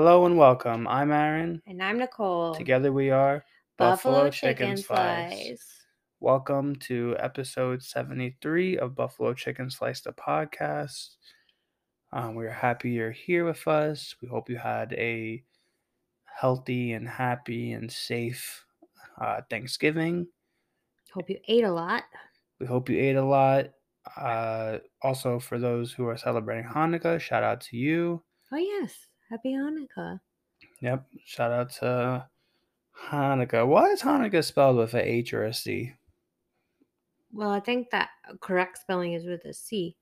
Hello and welcome. I'm Aaron. And I'm Nicole. Together we are Buffalo, Chicken Slice. Welcome to episode 73 of Buffalo Chicken Slice, the podcast. Um, we're happy you're here with us. We hope you had a healthy and happy and safe uh, Thanksgiving. Hope you ate a lot. We hope you ate a lot. Uh, also, for those who are celebrating Hanukkah, shout out to you. Oh, yes. Happy Hanukkah. Yep. Shout out to Hanukkah. Why is Hanukkah spelled with a H or a C? Well, I think that correct spelling is with a C.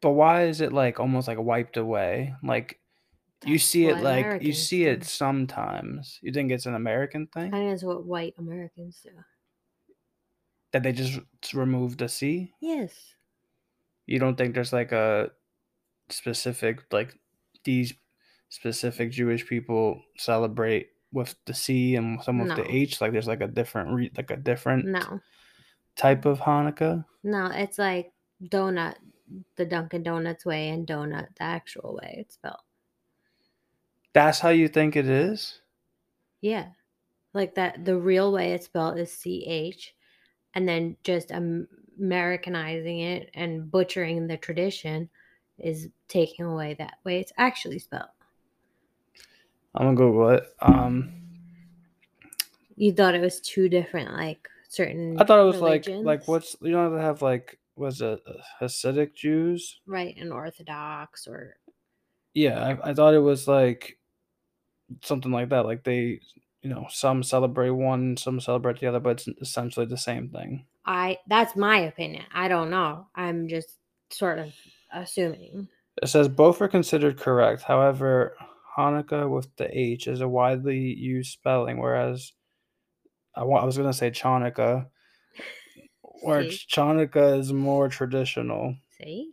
But why is it like almost like wiped away? Like you see it like you Americans see it sometimes. You think it's an American I thing think that's what white Americans do. that they just remove the C? Yes. You don't think there's like a specific like these specific Jewish people celebrate with the C and some with No. the H? Like there's like a different re- like a different No. type of Hanukkah. No, it's like donut, the Dunkin' Donuts way, and donut the actual way it's spelled. That's how you think it is? Yeah. Like that, the real way it's spelled is C H, and then just Americanizing it and butchering the tradition is taking away that way it's actually spelled. I'm gonna Google it. Um, You thought it was two different, like certain. I thought it was like like what's you know they have like was it uh, Hasidic Jews? right and Orthodox or Yeah, I, I thought it was like something like that. Like they, you know, some celebrate one, some celebrate the other, but it's essentially the same thing. I. That's my opinion. I don't know. I'm just sort of assuming. It says both are considered correct. However, Hanukkah with the H is a widely used spelling, whereas I, wa- I was gonna say Chanukah, where? Chanukah is more traditional. See,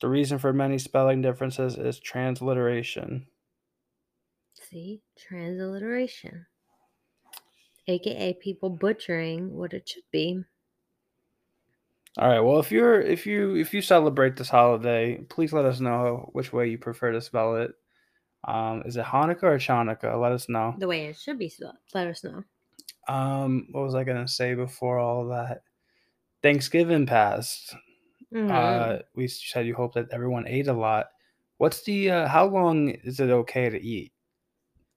The reason for many spelling differences is transliteration. see, transliteration, aka people butchering what it should be. All right. Well, if you're if you if you celebrate this holiday, please let us know which way you prefer to spell it. Um, is it Hanukkah or Chanukah? Let us know. The way it should be spelled. Let us know. Um, what was I gonna say before all that? Thanksgiving passed. Mhm. Uh, we said you hope that everyone ate a lot. What's the uh, how long is it okay to eat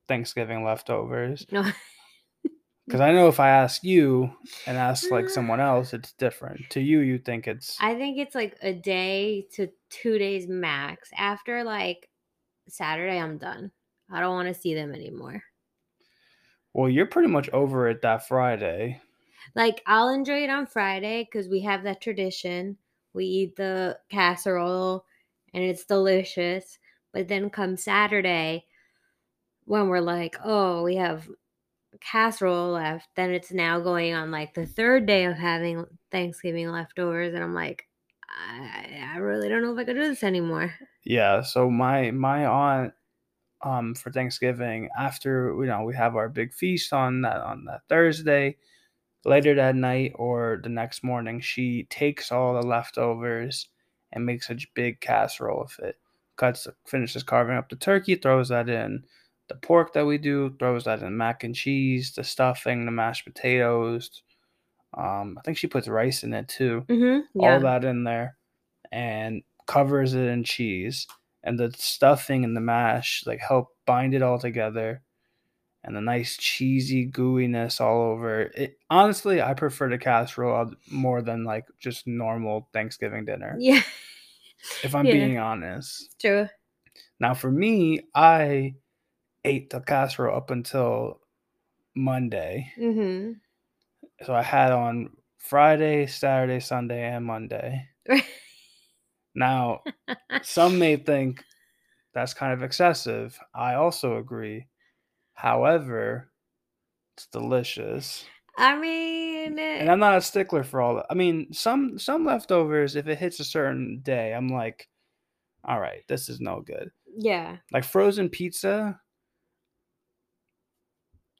Thanksgiving leftovers? no, Because I know if I ask you and ask like someone else, it's different. To you, you think it's I think it's like a day to two days max. After like Saturday, I'm done. I don't want to see them anymore. well, you're pretty much over it that Friday. Like I'll enjoy it on Friday because we have that tradition. We eat the casserole and it's delicious. But then come Saturday, when we're like, oh, we have casserole left, then it's now going on like the third day of having Thanksgiving leftovers, and I'm like, I, I really don't know if I could do this anymore. Yeah, so my my aunt um for Thanksgiving after you know we have our big feast on that on that Thursday later that night or the next morning she takes all the leftovers and makes a big casserole of it cuts finishes carving up the turkey throws that in the pork that we do throws that in mac and cheese the stuffing the mashed potatoes um I think she puts rice in it too Mm-hmm. all that in there and covers it in cheese and the stuffing and the mash like help bind it all together and the nice cheesy gooiness all over it honestly i prefer the casserole more than like just normal thanksgiving dinner Yeah. if i'm Yeah. being honest True. now for me i ate the casserole up until monday Mm-hmm. so i had on friday saturday sunday and monday now Some may think that's kind of excessive. I also agree. However, it's delicious. I mean, And I'm not a stickler for all that. I mean, some some leftovers, if it hits a certain day, I'm like, all right, this is no good. yeah. Like frozen pizza,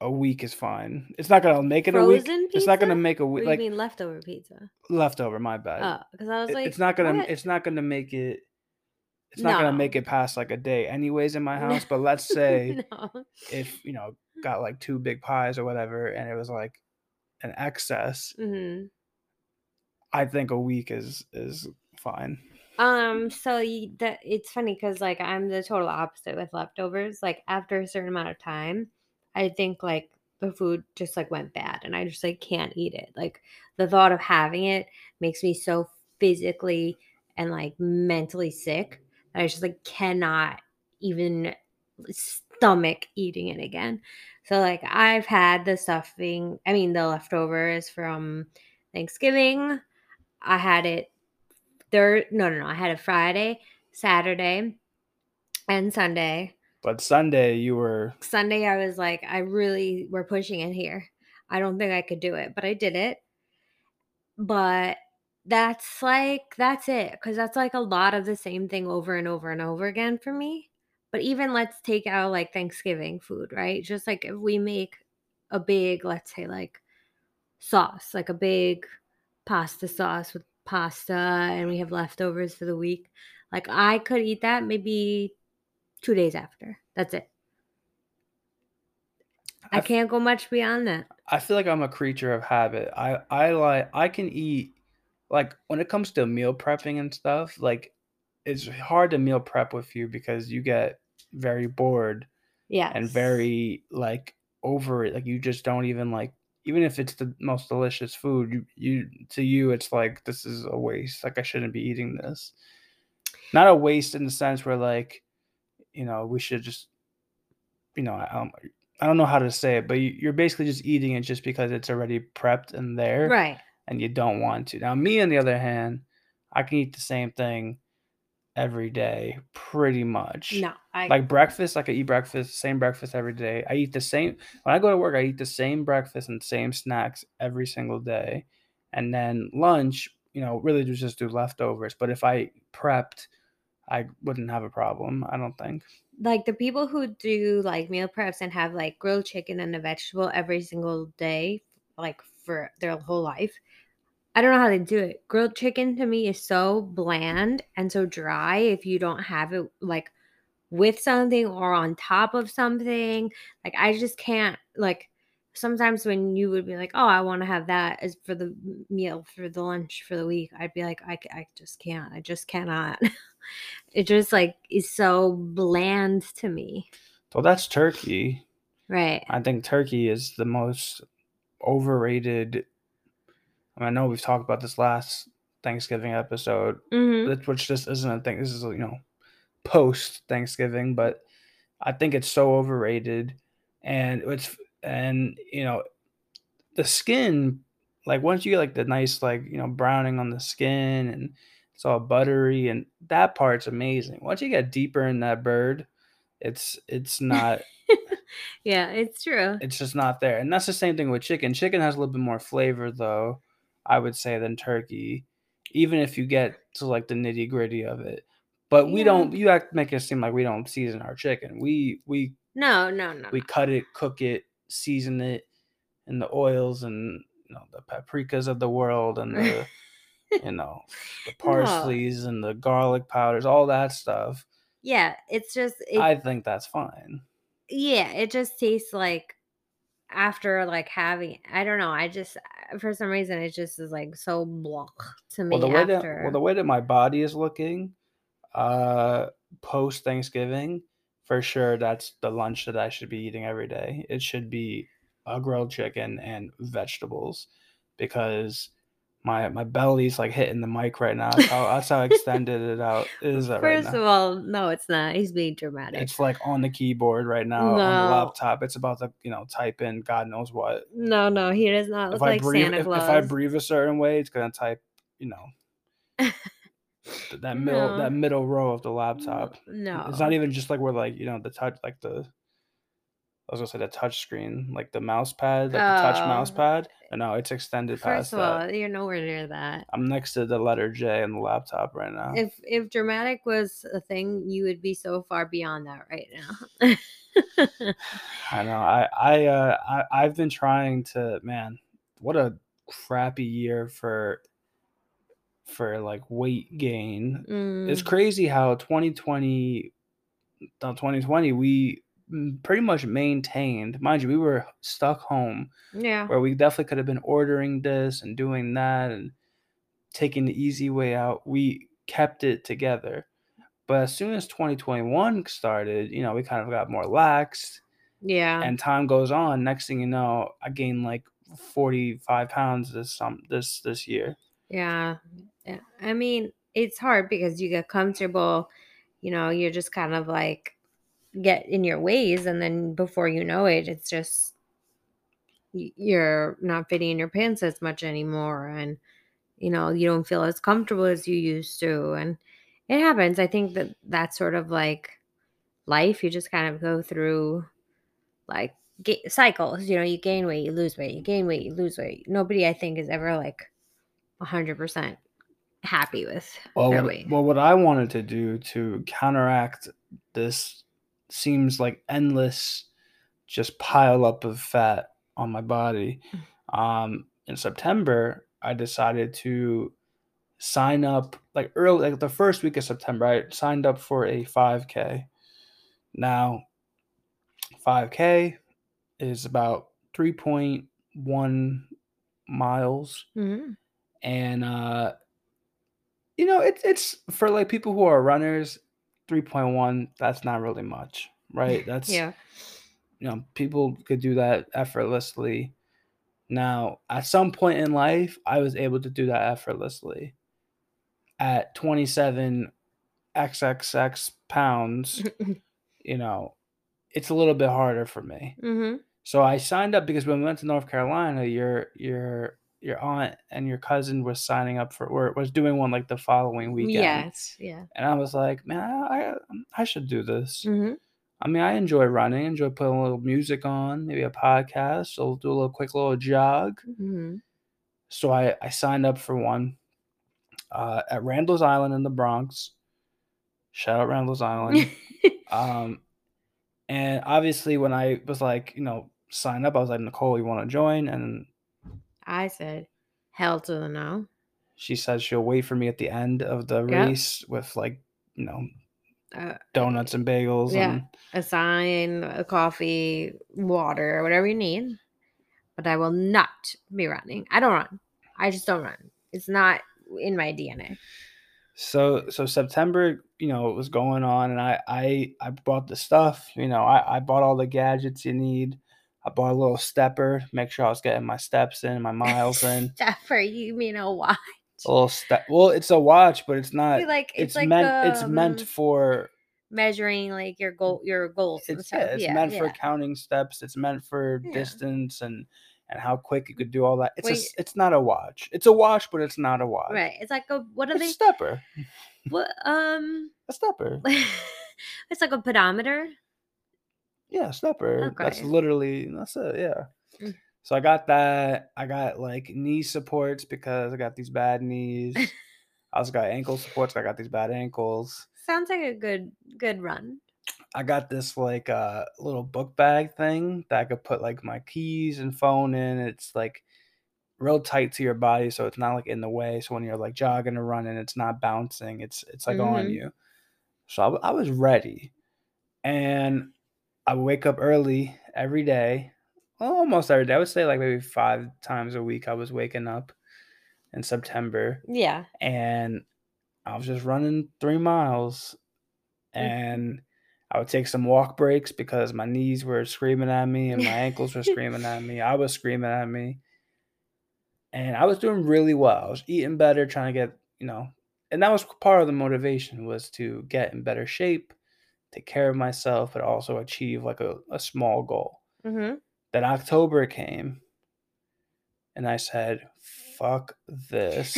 a week is fine. It's not gonna make it a week. Frozen It's not gonna make a week like mean leftover pizza? leftover. My bad. Oh, because I was like, it's not gonna what? it's not gonna make it it's not gonna make it past like a day anyways in my house. But let's say no. if you know got like two big pies or whatever, and it was like an excess, hmm I think a week is is fine. Um, so you, that it's funny because like I'm the total opposite with leftovers. Like after a certain amount of time, I think like the food just like went bad and I just like can't eat it. Like the thought of having it makes me so physically and like mentally sick that I just like cannot even stomach eating it again. So like I've had the stuffing, I mean the leftovers from Thanksgiving. I had it third no no no i had it friday saturday and sunday But Sunday you were sunday i was like i really we're pushing it here. I don't think i could do it but i did it. But that's like that's it because that's like a lot of the same thing over and over and over again for me. But even let's take out like thanksgiving food right? Just like if we make a big let's say like sauce like a big pasta sauce with pasta and we have leftovers for the week like i could eat that maybe two days after that's it i, I f- can't go much beyond that I feel like I'm a creature of habit. I I like I can eat like when it comes to meal prepping and stuff, like it's hard to meal prep with you because you get very bored yeah and very like over it. Like you just don't even like even if it's the most delicious food, you you to you it's like this is a waste. Like I shouldn't be eating this. Not a waste in the sense where like, you know, we should just you know, I um, I don't know how to say it, but you, you're basically just eating it just because it's already prepped and there right and you don't want to. Now me on the other hand, I can eat the same thing every day pretty much. no i Like breakfast, I could eat breakfast, same breakfast every day. I eat the same when I go to work, I eat the same breakfast and same snacks every single day. And then lunch, you know, really do just do leftovers. But if I prepped, I wouldn't have a problem, I don't think. like the people who do like meal preps and have like grilled chicken and a vegetable every single day like for their whole life i don't know how they do it grilled chicken to me is so bland and so dry if you don't have it like with something or on top of something like i just can't like sometimes when you would be like oh i want to have that as for the meal for the lunch for the week i'd be like "I, I just can't i just cannot it just like is so bland to me Well, that's turkey. right I think turkey is the most overrated. I, mean, I know we've talked about this last Thanksgiving episode, hmm which just isn't a thing. This is you know post Thanksgiving, but I think it's so overrated, and it's and you know the skin like once you get like the nice like you know browning on the skin and it's all buttery and that part's amazing. Once you get deeper in that bird, it's it's not yeah it's true it's just not there. And that's the same thing with chicken. Chicken has a little bit more flavor though, I would say, than turkey, even if you get to like the nitty gritty of it. But we Yeah. don't you act make it seem like we don't season our chicken. We we no no no we no. cut it, cook it, season it in the oils and you know the paprikas of the world and the you know the parsleys and the garlic powders, all that stuff. yeah it's just it, I think that's fine. yeah it just tastes like after like having i don't know i just for some reason it just is like so blah to me Well, the way that well the way that my body is looking, uh, post Thanksgiving, for sure that's the lunch that I should be eating every day. It should be a grilled chicken and vegetables, because my my belly's like hitting the mic right now. That's how, that's how extended it out is that right First now. of all, no, it's not. He's being dramatic. It's like on the keyboard right now on the laptop. It's about to you know type in God knows what. no, no, he does not If look I like breathe Santa Claus. if I breathe a certain way, it's gonna type you know that middle No. that middle row of the laptop. No, It's not even just like where like you know the touch like the I was gonna say the touch screen like the mouse pad like the touch mouse Oh. pad. No, no, it's extended past First of that. you're nowhere near that. I'm next to the letter J on the laptop right now. If if dramatic was a thing, you would be so far beyond that right now. I know. I I uh I I've been trying to man. What a crappy year for for like weight gain. It's Mm, crazy how 2020 uh, 2020 we mm, pretty much maintained. Mind you, we were stuck home yeah. where we definitely could have been ordering this and doing that and taking the easy way out. We kept it together. But as soon as 2021 started, you know, we kind of got more laxed Yeah. and time goes on. Next thing you know, I gained like 45 pounds this some this this year. Yeah. Yeah. I mean, it's hard because you get comfortable, you know, you're just kind of like get in your ways and then before you know it, it's just you're not fitting in your pants as much anymore and you know, you don't feel as comfortable as you used to and it happens. I think that that's sort of like life. You just kind of go through like ga- cycles, you know, you gain weight, you lose weight, you gain weight, you lose weight. Nobody I think is ever like 100% happy with Well, what, well, what I wanted to do to counteract this seems like endless, just pile up of fat on my body. Um, in September, I decided to sign up like early, like the first week of September. I signed up for a 5K. Now, 5K is about 3.1 miles Mhm. and uh you know it's it's for like people who are runners 3.1 that's not really much right that's Yeah. you know people could do that effortlessly now at some point in life i was able to do that effortlessly at 27 xxx pounds you know it's a little bit harder for me mhm. So I signed up because when we went to North Carolina, your your your aunt and your cousin was signing up for or was doing one like the following weekend. Yes. Yeah. And I was like, man, I I should do this. Mhm. I mean, I enjoy running, enjoy putting a little music on, maybe a podcast. So do a little quick little jog. Mhm. So I I signed up for one uh, at Randall's Island in the Bronx. Shout out Randall's Island. Um, and obviously, when I was like, you know, sign up, I was like, Nicole, you want to join? And I said, hell to the no. she said she'll wait for me at the end of the Yep. race with like, you know, Uh, donuts and bagels. Yeah. And a sign, a coffee, water, whatever you need. But I will not be running. I don't run. I just don't run. It's not in my DNA. so, so September, you know, it was going on, and I, I, I bought the stuff. You know, I, I bought all the gadgets you need. I bought a little stepper, make sure I was getting my steps in, my miles in. stepper, you mean a watch? A little step. Well, it's a watch, but it's not. Like It's, it's, like meant. it's meant um, for measuring like your goal your goals it's yeah, it's yeah, meant for counting steps. It's meant for Yeah. distance and and how quick you could do all that. It's Wait. s- it's not a watch. It's a watch, but it's not a watch. Right. It's like a what are It's they? stepper. What um? A stepper. it's like a pedometer. Yeah, stepper. That's literally that's it. Yeah. Mm. So I got that. I got like knee supports because I got these bad knees. I also got ankle supports. I got these bad ankles. Sounds like a good good run. I got this like uh little book bag thing that I could put like my keys and phone in. It's like real tight to your body, so it's not like in the way. So when you're like jogging or running, it's not bouncing. It's it's like on Mhm. you. So I was ready, and I would wake up early every day, almost every day. I would say like maybe five times a week. I was waking up in September, Yeah. and I was just running three miles, Mhm. and I would take some walk breaks because my knees were screaming at me and my ankles were screaming at me. I was screaming at me, and I was doing really well. I was eating better, trying to get you know, and that was part of the motivation was to get in better shape, take care of myself, but also achieve like a, a small goal. Mm-hmm. Then October came, and I said, "Fuck this."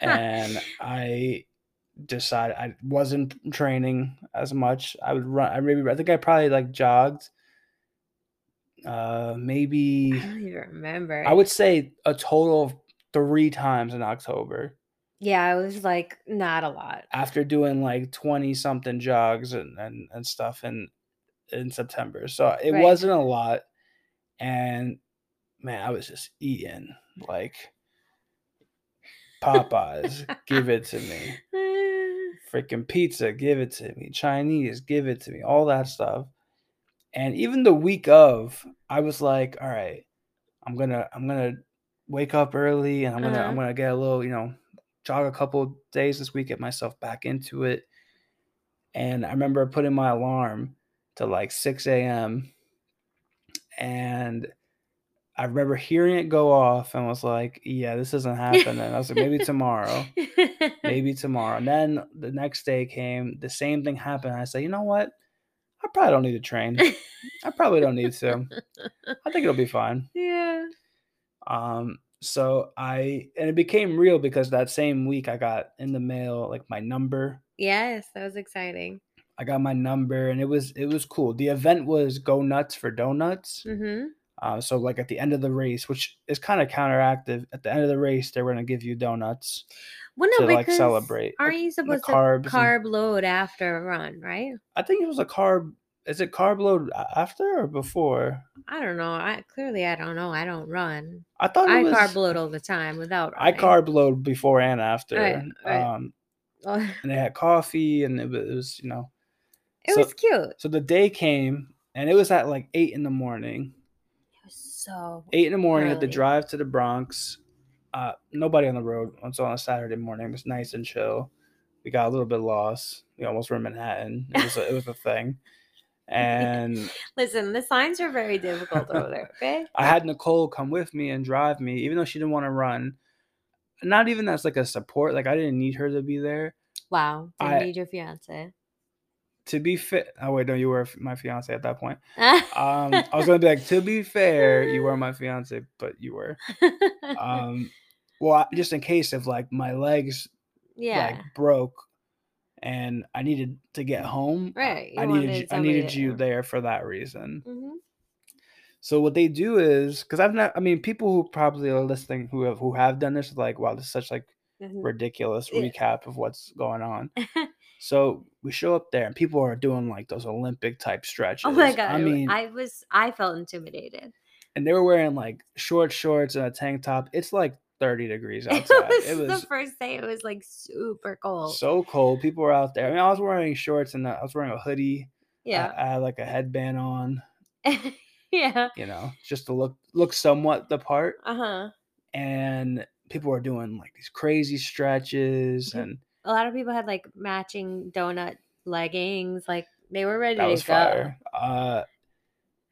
and I decided I wasn't training as much. I would run. I maybe I think I probably like jogged. Uh, I maybe don't even remember. I would say a total of three times in October Yeah, it was like not a lot. after doing like twenty something jogs and and, and stuff in in September. So it Right. wasn't a lot, and man, I was just eating like Popeyes, give it to me. Freaking pizza, give it to me. Chinese, give it to me. All that stuff. And even the week of, I was like, all right, I'm gonna I'm gonna wake up early and I'm gonna Uh-huh. I'm gonna get a little, you know, jog a couple days this week, get myself back into it. And I remember putting my alarm to like 6 a.m. And I remember hearing it go off and was like, yeah, this isn't happening. I was like, maybe tomorrow. Maybe tomorrow. And then the next day came, the same thing happened. I said, you know what? I probably don't need to train. I probably don't need to. I think it'll be fine. yeah. Um, so I and it became real because that same week I got in the mail like my number. Yes, that was exciting. I got my number and it was it was cool. The event was go nuts for donuts. Mm-hmm. Uh, so like at the end of the race, which is kind of counteractive, at the end of the race they're gonna give you donuts Well, no, to like because celebrate. aren't you supposed to carbs and- carb load after a run, right? I think it was a carb. Is it carb load after or before? I don't know. I clearly I don't know. I don't run. I thought I was. carb load all the time without. I running. carb load before and after. Right, right. Um, Oh, and they had coffee, and it was, it was you know. it So- was cute. So the day came, and it was at like eight in the morning. It was so. Eight in the morning, at the drive to the Bronx. Uh, nobody on the road. It's on a Saturday morning. It was nice and chill. We got a little bit lost. We almost were in Manhattan. It was a, it was a thing, and Listen, the signs are very difficult over there. Okay. I had Nicole come with me and drive me, even though she didn't want to run. Not even as like a support. Like I didn't need her to be there. Wow. Didn't I- need your fiance. To be fit. Oh wait, no, you were my fiance at that point. Um, I was gonna be like, to be fair, you were my fiance, but you were. Um, well, I- just in case if like my legs yeah. like broke and I needed to get home, Right, you I needed you, I needed you there. there for that reason. Mm-hmm. So what they do is because I've not, I mean, people who probably are listening who have who have done this, are like, wow, this is such like ridiculous Yeah. recap of what's going on. So we show up there and people are doing like those Olympic type stretches. oh my god! I mean, I was. I felt intimidated. and they were wearing like short shorts and a tank top. It's like 30 degrees It outside. was, It was the first day. It was like super cold. so cold. People were out there. I mean, I was wearing shorts and I was wearing a hoodie. Yeah. I, had like a headband on, yeah. you know, just to look look somewhat the part. Uh huh. And people were doing like these crazy stretches and A lot of people had like matching donut leggings. Like they were ready that to was go. fire. Uh,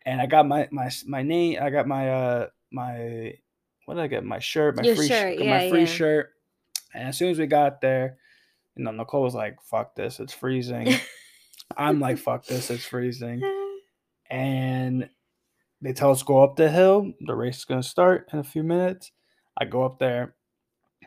and I got my my my name. I got my uh my what did I get? My shirt, my Your free shirt, got yeah, my free yeah. shirt. And as soon as we got there, you know, Nicole was like, "Fuck this, it's freezing." I'm like, "Fuck this, it's freezing." And they tell us go up the hill. The race is gonna start in a few minutes. I go up there.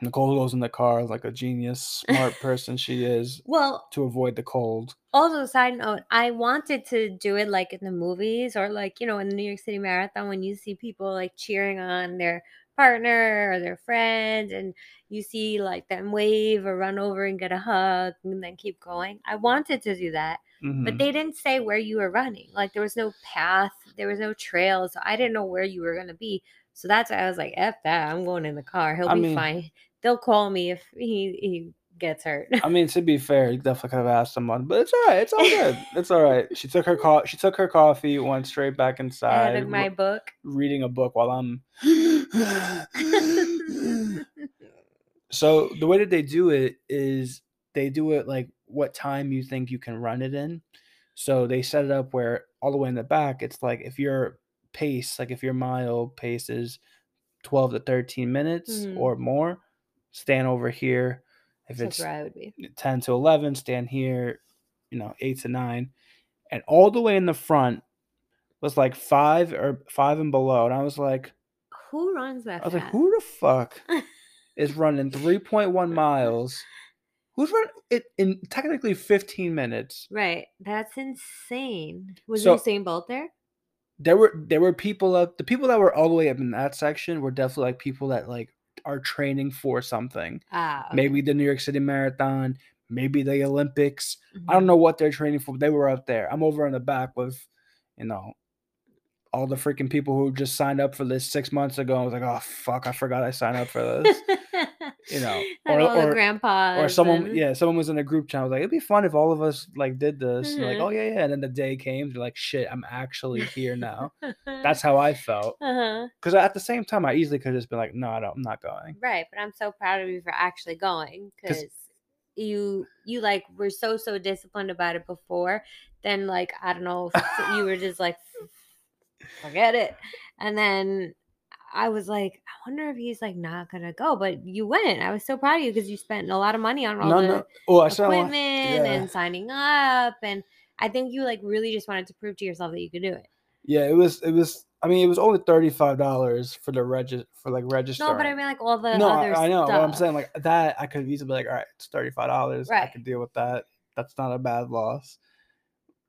Nicole goes in the car like a genius, smart person she is well, to avoid the cold. also side note, I wanted to do it like in the movies or like you know in the New York City Marathon when you see people like cheering on their partner or their friend and you see like them wave or run over and get a hug and then keep going. I wanted to do that. Mhm. but they didn't say where you were running. Like there was no path, there was no trail, so I didn't know where you were gonna be. So that's why I was like, "F that! I'm going in the car. He'll I be mean- fine. They'll call me if he he gets hurt." I mean, to be fair, you definitely could have asked someone, but it's all right. It's all good. It's all right. She took her co- She took her coffee, went straight back inside, had my re- book. reading a book while I'm. so the way that they do it is they do it like what time you think you can run it in. So they set it up where all the way in the back, it's like if your pace, like if your mile pace is 12 to 13 minutes Mhm. or more, stand over here. If That's it's where I would be. 10 to 11 stand here you know 8 to 9 and all the way in the front was like 5 or 5 and below and i was like Who runs that? i was like who the fuck is running 3.1 miles who's running it in technically 15 minutes Right, that's insane. Was So- Usain Bolt there? there were there were people up the people that were all the way up in that section were definitely like people that like are training for something Ah, okay. maybe the new york city marathon maybe the olympics I Mhm. don't know what they're training for. But they were up there. I'm over in the back with, you know, all the freaking people who just signed up for this six months ago. I was like, oh fuck, I forgot I signed up for this. you know, or- or- grandpas. or someone and- yeah someone was in a group chat I was like it'd be fun if all of us like did this And like oh yeah yeah and then the day came they're like shit i'm actually here now that's how i felt uh-huh. because at the same time i easily could have just been like no I don't, i'm not going Right, but I'm so proud of you for actually going because you you like were so so disciplined about it before. Then like I don't know, you were just like forget it, and then I was like, I wonder if he's like not gonna go, but you went. I was so proud of you because you spent a lot of money on all no the no oh i equipment yeah. and signing up, and I think you like really just wanted to prove to yourself that you could do it. yeah it was it was i mean it was only $35 for the regi- for like register No, but I mean like all the no other I, I know what i'm saying like that i could easily be like all right it's $35 i Right. could deal with that that's not a bad loss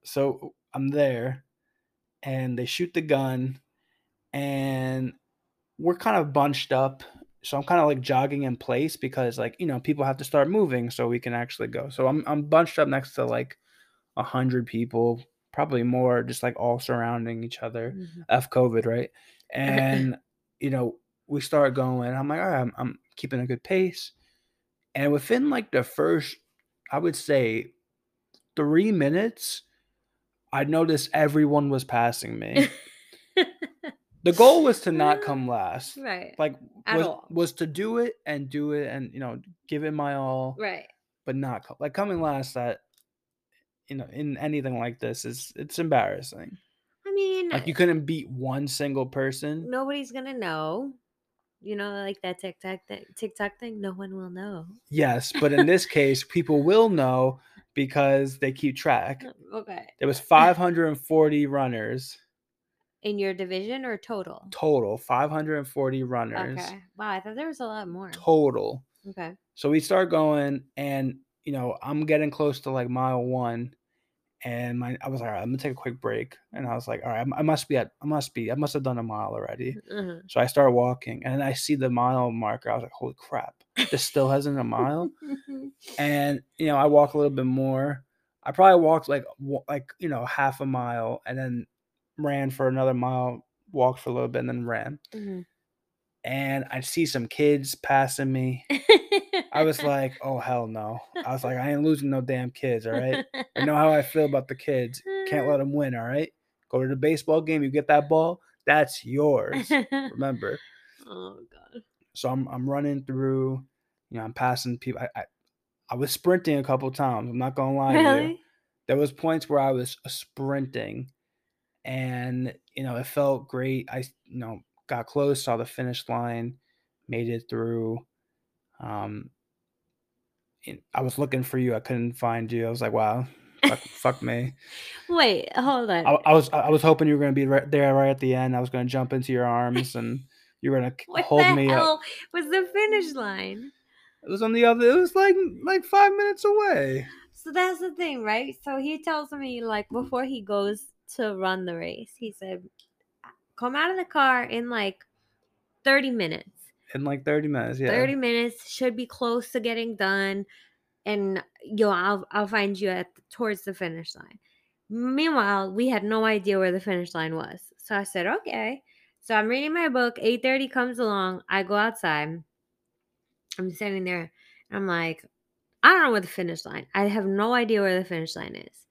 so i'm there and they shoot the gun and we're kind of bunched up so i'm kind of like jogging in place because like you know people have to start moving so we can actually go. So i'm, I'm bunched up next to like a hundred people probably more just like all surrounding each other Mhm. f covid right? And you know we start going i'm like all right I'm, I'm keeping a good pace. And within like the first i would say three minutes i noticed everyone was passing me the goal was to not come last right. like At was, all. was to do it and do it and you know give it my all Right. but not like coming last that you know in anything like this is it's embarrassing I mean, like you couldn't beat one single person nobody's gonna know. You know, like that TikTok thing. TikTok thing. No one will know. yes but in this case people will know because they keep track uh, Okay. there was 540 runners In your division or total? total 540 runners Okay. Wow, I thought there was a lot more. total Okay. So we start going, and you know, I'm getting close to like mile one, and my I was like, all right, I'm gonna take a quick break, and I was like, all right, I must be at, I must be, I must have done a mile already. Uh-huh. So I start walking, and I see the mile marker. I was like, holy crap, this still hasn't a mile. And you know, I walk a little bit more. I probably walked like like you know half a mile, and then ran for another mile, walked for a little bit, and then ran. Mhm. And I see some kids passing me. I was like, oh hell no. I was like, I ain't losing no damn kids, all right? I know how I feel about the kids. Can't let them win, all right? Go to the baseball game, you get that ball, that's yours. Remember. oh god. So I'm I'm running through, you know, I'm passing people. I I, I was sprinting a couple times. I'm not gonna lie to you. There was points where I was sprinting, and you know it felt great. I you know got close, saw the finish line, made it through. Um, I was looking for you. I couldn't find you. I was like, wow, fuck, fuck me. Wait, hold on. I, I was I was hoping you were gonna be right there right at the end. I was gonna jump into your arms and you were gonna what hold me up. hell was the finish line? It was on the other. It was like like five minutes away. So that's the thing, right? So he tells me like before he goes to run the race, he said, "Come out of the car in like 30 minutes. In like thirty minutes, yeah. 30 minutes should be close to getting done, and yo, I'll I'll find you at towards the finish line." Meanwhile, we had no idea where the finish line was, so I said, "Okay." So I'm reading my book. 8:30 comes along. I go outside. I'm sitting there. I'm like, I don't know where the finish line. I have no idea where the finish line is.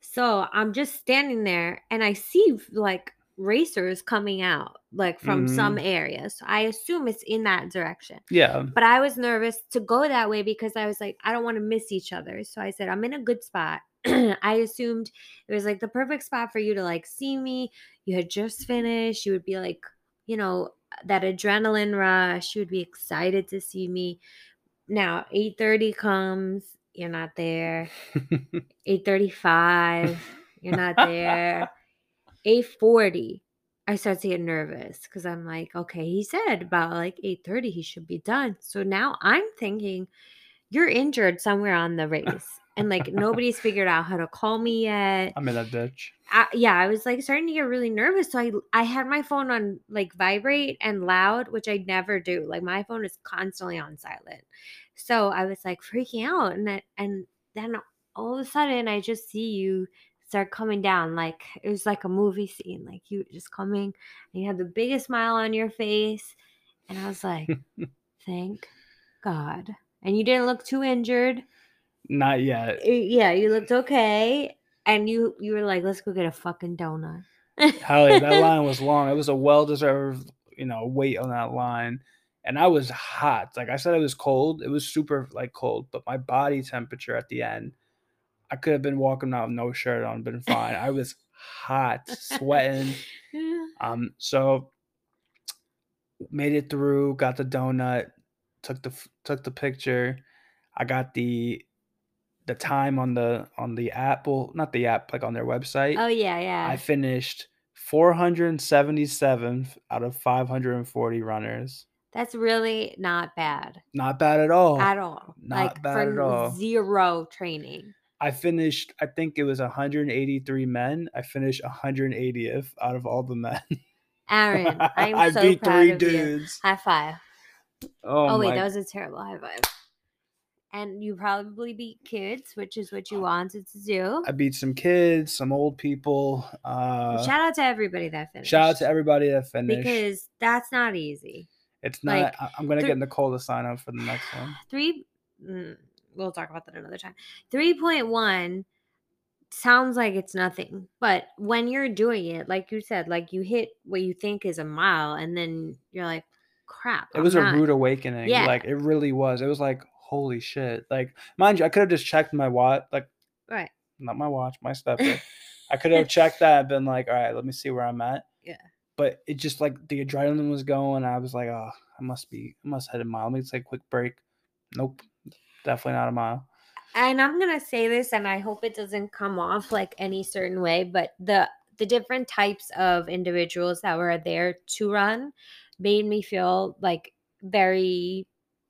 So I'm just standing there and I see like racers coming out like from some mm. areas. So I assume it's in that direction. Yeah. But I was nervous to go that way because I was like, I don't want to miss each other. So I said, I'm in a good spot. I assumed it was like the perfect spot for you to like see me. You had just finished. You would be like, you know, that adrenaline rush. You would be excited to see me. Now, 8:30 comes, you're not there. 8:35, you're not there. 8:40, I start to get nervous because I'm like, okay, he said about like 8:30 he should be done. So now I'm thinking you're injured somewhere on the race. And like nobody's figured out how to call me yet. I'm in that ditch. I, yeah, I was like starting to get really nervous. So I I had my phone on like vibrate and loud, which I never do. Like my phone is constantly on silent. So I was like freaking out, and I, and then all of a sudden I just see you start coming down like it was like a movie scene. Like you were just coming, and you had the biggest smile on your face, and I was like, thank God. And you didn't look too injured. Not yet. Yeah, you looked okay. And you you were like, let's go get a fucking donut. Hell yeah, that line was long. It was a well deserved, you know, wait on that line. And I was hot. Like I said, it was cold. It was super like cold, but my body temperature at the end, I could have been walking out with no shirt on, been fine. I was hot, sweating. Um, so made it through, got the donut, took the took the picture. I got the the time on the on the app, well, not the app, like on their website. oh yeah, yeah. I finished 477th out of 540 runners. That's really not bad Not bad at all. at all. not like bad for at all. zero training. I finished, I think it was 183 men. I finished 180th out of all the men. Aaron, I'm I so beat proud three of you. dudes. High five. Oh, Oh, wait, that was a terrible high five. And you probably beat kids, which is what you wanted to do. I beat some kids, some old people. Uh, shout out to everybody that finished. shout out to everybody that finished. because that's not easy. It's not. like, I- I'm gonna thr- get Nicole to sign up for the next one. Three. Mm, we'll talk about that another time. Three point one sounds like it's nothing, but when you're doing it, like you said, like you hit what you think is a mile, and then you're like, "Crap!" It was I'm a not- rude awakening. Yeah. Like it really was. It was like holy shit. Like mind you, I could have just checked my watch. Like right. not my watch, my stepper. I could have checked that and been like, all right, let me see where I'm at. Yeah. But it just like the adrenaline was going. I was like, oh, I must be, I must hit a mile. Let me take a quick break. Nope, definitely not a mile. and I'm gonna say this, and I hope it doesn't come off like any certain way, but the the different types of individuals that were there to run made me feel like very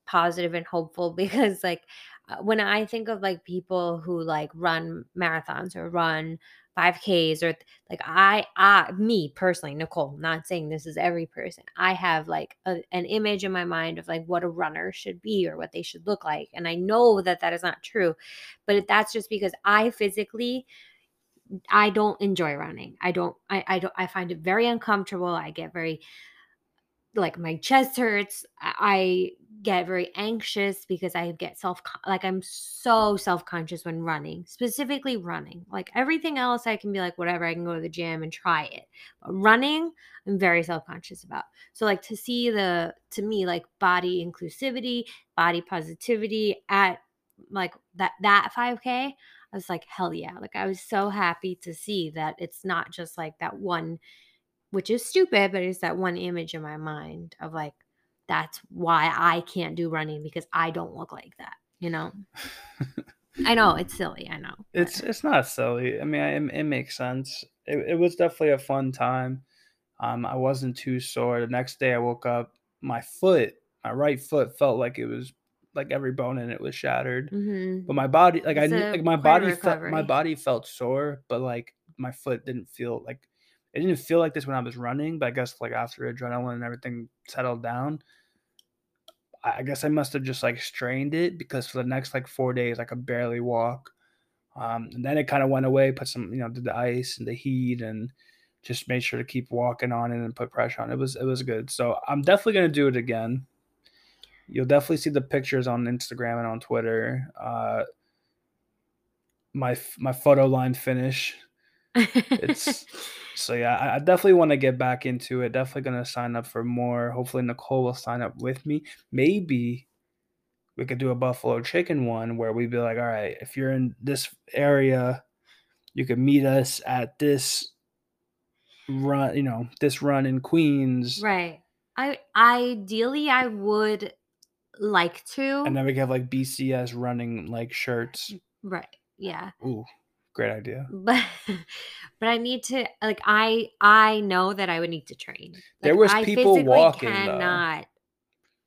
positive and hopeful because like uh, when I think of like people who like run marathons or run 5Ks or like I I me personally Nicole not saying this is every person I have like a, an image in my mind of like what a runner should be or what they should look like and I know that that is not true but that's just because I physically I don't enjoy running I don't I I don't I find it very uncomfortable I get very like my chest hurts I get very anxious because I get self like I'm so self-conscious when running, specifically running. Like everything else I can be like whatever, I can go to the gym and try it. But running, I'm very self-conscious about. So like to see the to me like body inclusivity, body positivity at like that that 5k, I was like hell yeah. Like I was so happy to see that it's not just like that one which is stupid, but it's that one image in my mind of like that's why I can't do running because I don't look like that, you know? I know it's silly, I know. It's it's not silly. I mean, it, it makes sense. It, it was definitely a fun time. Um, I wasn't too sore. The next day, I woke up. My foot, my right foot, felt like it was like every bone in it was shattered. Mhm. But my body, like I It's knew, like my body felt my body felt sore, but like my foot didn't feel like it didn't feel like this when I was running. But I guess like after adrenaline and everything settled down, I guess I must have just like strained it because for the next like four days I could barely walk. Um, and then it kind of went away. Put some, you know, did the ice and the heat and just made sure to keep walking on it and put pressure on it. It was it was good. So I'm definitely gonna do it again. You'll definitely see the pictures on Instagram and on Twitter. Uh, my my photo line finish. It's so yeah. I, I definitely want to get back into it. Definitely gonna sign up for more. Hopefully Nicole will sign up with me. Maybe we could do a buffalo chicken one where we'd be like, all right, if you're in this area, you could meet us at this run. You know, this run in Queens, right. I ideally I would like to. and then we could have like BCS running like shirts. right. Yeah. Ooh, great idea. But but I need to like I I know that I would need to train. There was I people walking, though. Cannot.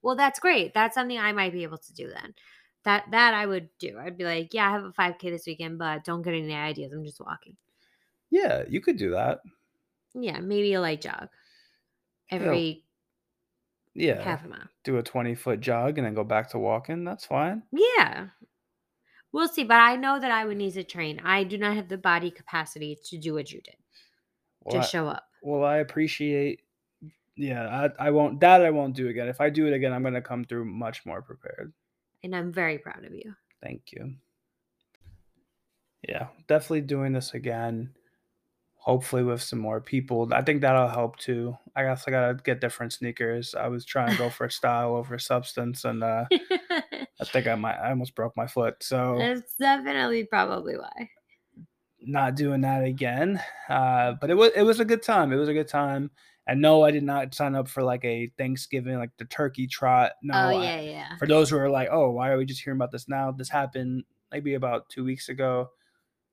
Well, that's great. That's something I might be able to do then. That that I would do. I'd be like, yeah, I have a 5K this weekend, but don't get any ideas. I'm just walking. Yeah, you could do that. Yeah, maybe a light jog every Yeah, half a mile. do a 20 foot jog and then go back to walking. That's fine. Yeah. We'll see, but I know that I would need to train. I do not have the body capacity to do what you did. Well, Just I, show up. well, I appreciate Yeah, I, I won't. That I won't do again. If I do it again, I'm gonna come through much more prepared. And I'm very proud of you. Thank you. Yeah, definitely doing this again. Hopefully with some more people. I think that'll help too. I guess I gotta get different sneakers. I was trying to go for style over substance, and uh, I think I might. I almost broke my foot. So That's definitely probably why. not doing that again. Uh, but it was it was a good time. It was a good time. And no, I did not sign up for like a Thanksgiving, like the turkey trot. No, oh I- yeah, yeah. for those who are like, oh, why are we just hearing about this now? This happened maybe about two weeks ago.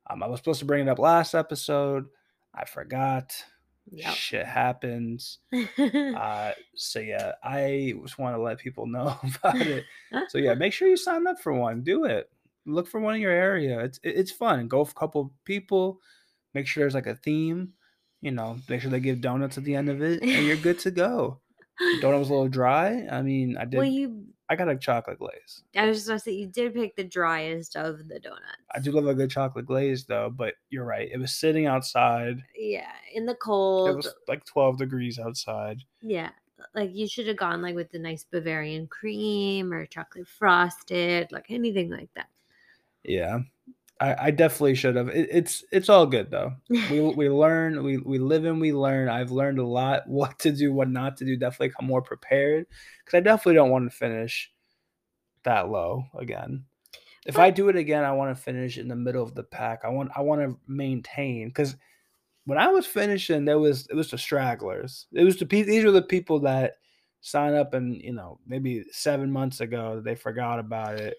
Um, I was supposed to bring it up last episode. I forgot. Yep. Shit happens. Uh, so yeah, I just want to let people know about it. So yeah, make sure you sign up for one. Do it. Look for one in your area. It's it's fun. Go with a couple people. Make sure there's like a theme. You know, make sure they give donuts at the end of it, and you're good to go. Donut was a little dry. I mean, I did. well, you. I got a chocolate glaze. I was just gonna say you did pick the driest of the donuts. I do love a good chocolate glaze though, but you're right. It was sitting outside. Yeah, in the cold. It was like 12 degrees outside. Yeah, like you should have gone like with the nice Bavarian cream or chocolate frosted, like anything like that. Yeah. I, I definitely should have. It, it's it's all good though. We we learn, we we live and we learn. I've learned a lot what to do, what not to do. Definitely come more prepared because I definitely don't want to finish that low again. If I do it again, I want to finish in the middle of the pack. I want I want to maintain because when I was finishing, there was it was the stragglers. It was the these were the people that sign up and you know maybe seven months ago they forgot about it.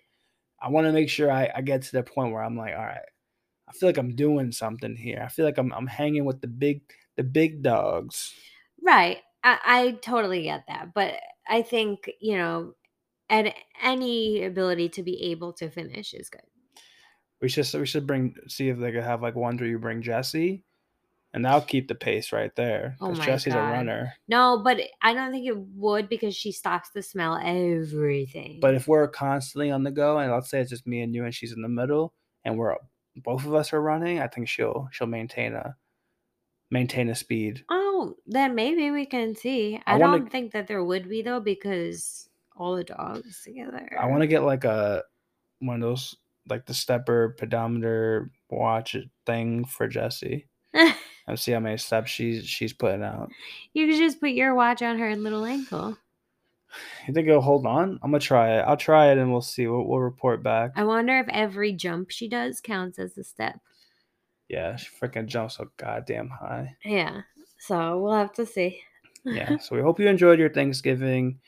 I want to make sure I, I get to the point where I'm like, all right, I feel like I'm doing something here. I feel like I'm I'm hanging with the big the big dogs. Right. I, I totally get that. But I think, you know, and any ability to be able to finish is good. We should we should bring see if they could have like one where you bring Jesse, and that'll keep the pace right there Oh because my Jesse's a God. runner. No, but I don't think it would because she stops to smell everything. But if we're constantly on the go, and let's say it's just me and you, and she's in the middle, and we're both of us are running, I think she'll she'll maintain a maintain a speed. oh, then maybe we can see. I I, wanna- don't think that there would be though because all the dogs together. I want to get like a one of those like the stepper pedometer watch thing for Jessie to. And see how many steps she's she's putting out. you could just put your watch on her little ankle. You think it'll hold on? I'm gonna try it. I'll try it and we'll see. We'll, we'll report back. I wonder if every jump she does counts as a step. Yeah, she freaking jumps so goddamn high. Yeah. So we'll have to see. Yeah. so we hope you enjoyed your Thanksgiving.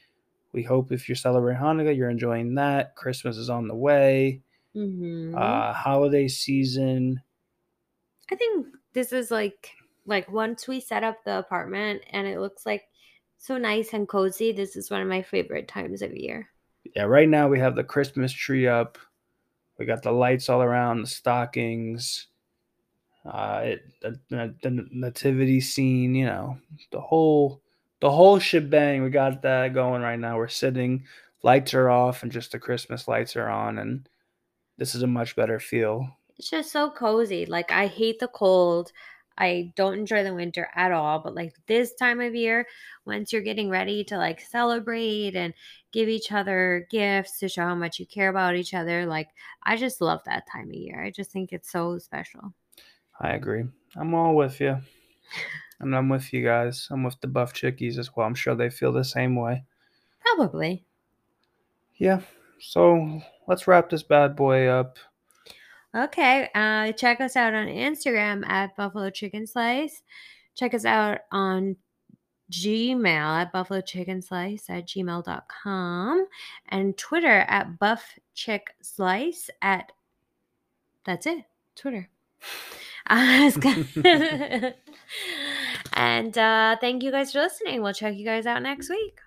We hope if you're celebrating Hanukkah, you're enjoying that. Christmas is on the way. hmm Uh, holiday season. I think this is like like once we set up the apartment and it looks like so nice and cozy. This is one of my favorite times of year. Yeah, right now we have the Christmas tree up. We got the lights all around, the stockings, uh, it, the, the, nativity scene. You know, the whole the whole shebang. We got that going right now. We're sitting, lights are off, and just the Christmas lights are on, and this is a much better feel. It's just so cozy. Like I hate the cold. I don't enjoy the winter at all, but like this time of year, once you're getting ready to like celebrate and give each other gifts to show how much you care about each other, like I just love that time of year. I just think it's so special. I agree. I'm all with you. And I'm with you guys. I'm with the buff chickies as well. I'm sure they feel the same way. Probably. Yeah. So let's wrap this bad boy up. Okay. Uh, check us out on Instagram at Buffalo Chicken Slice. Check us out on Gmail at Buffalo Chicken Slice at gmail.com and Twitter at Buff Chick Slice at that's it. Twitter. And uh, thank you guys for listening. We'll check you guys out next week.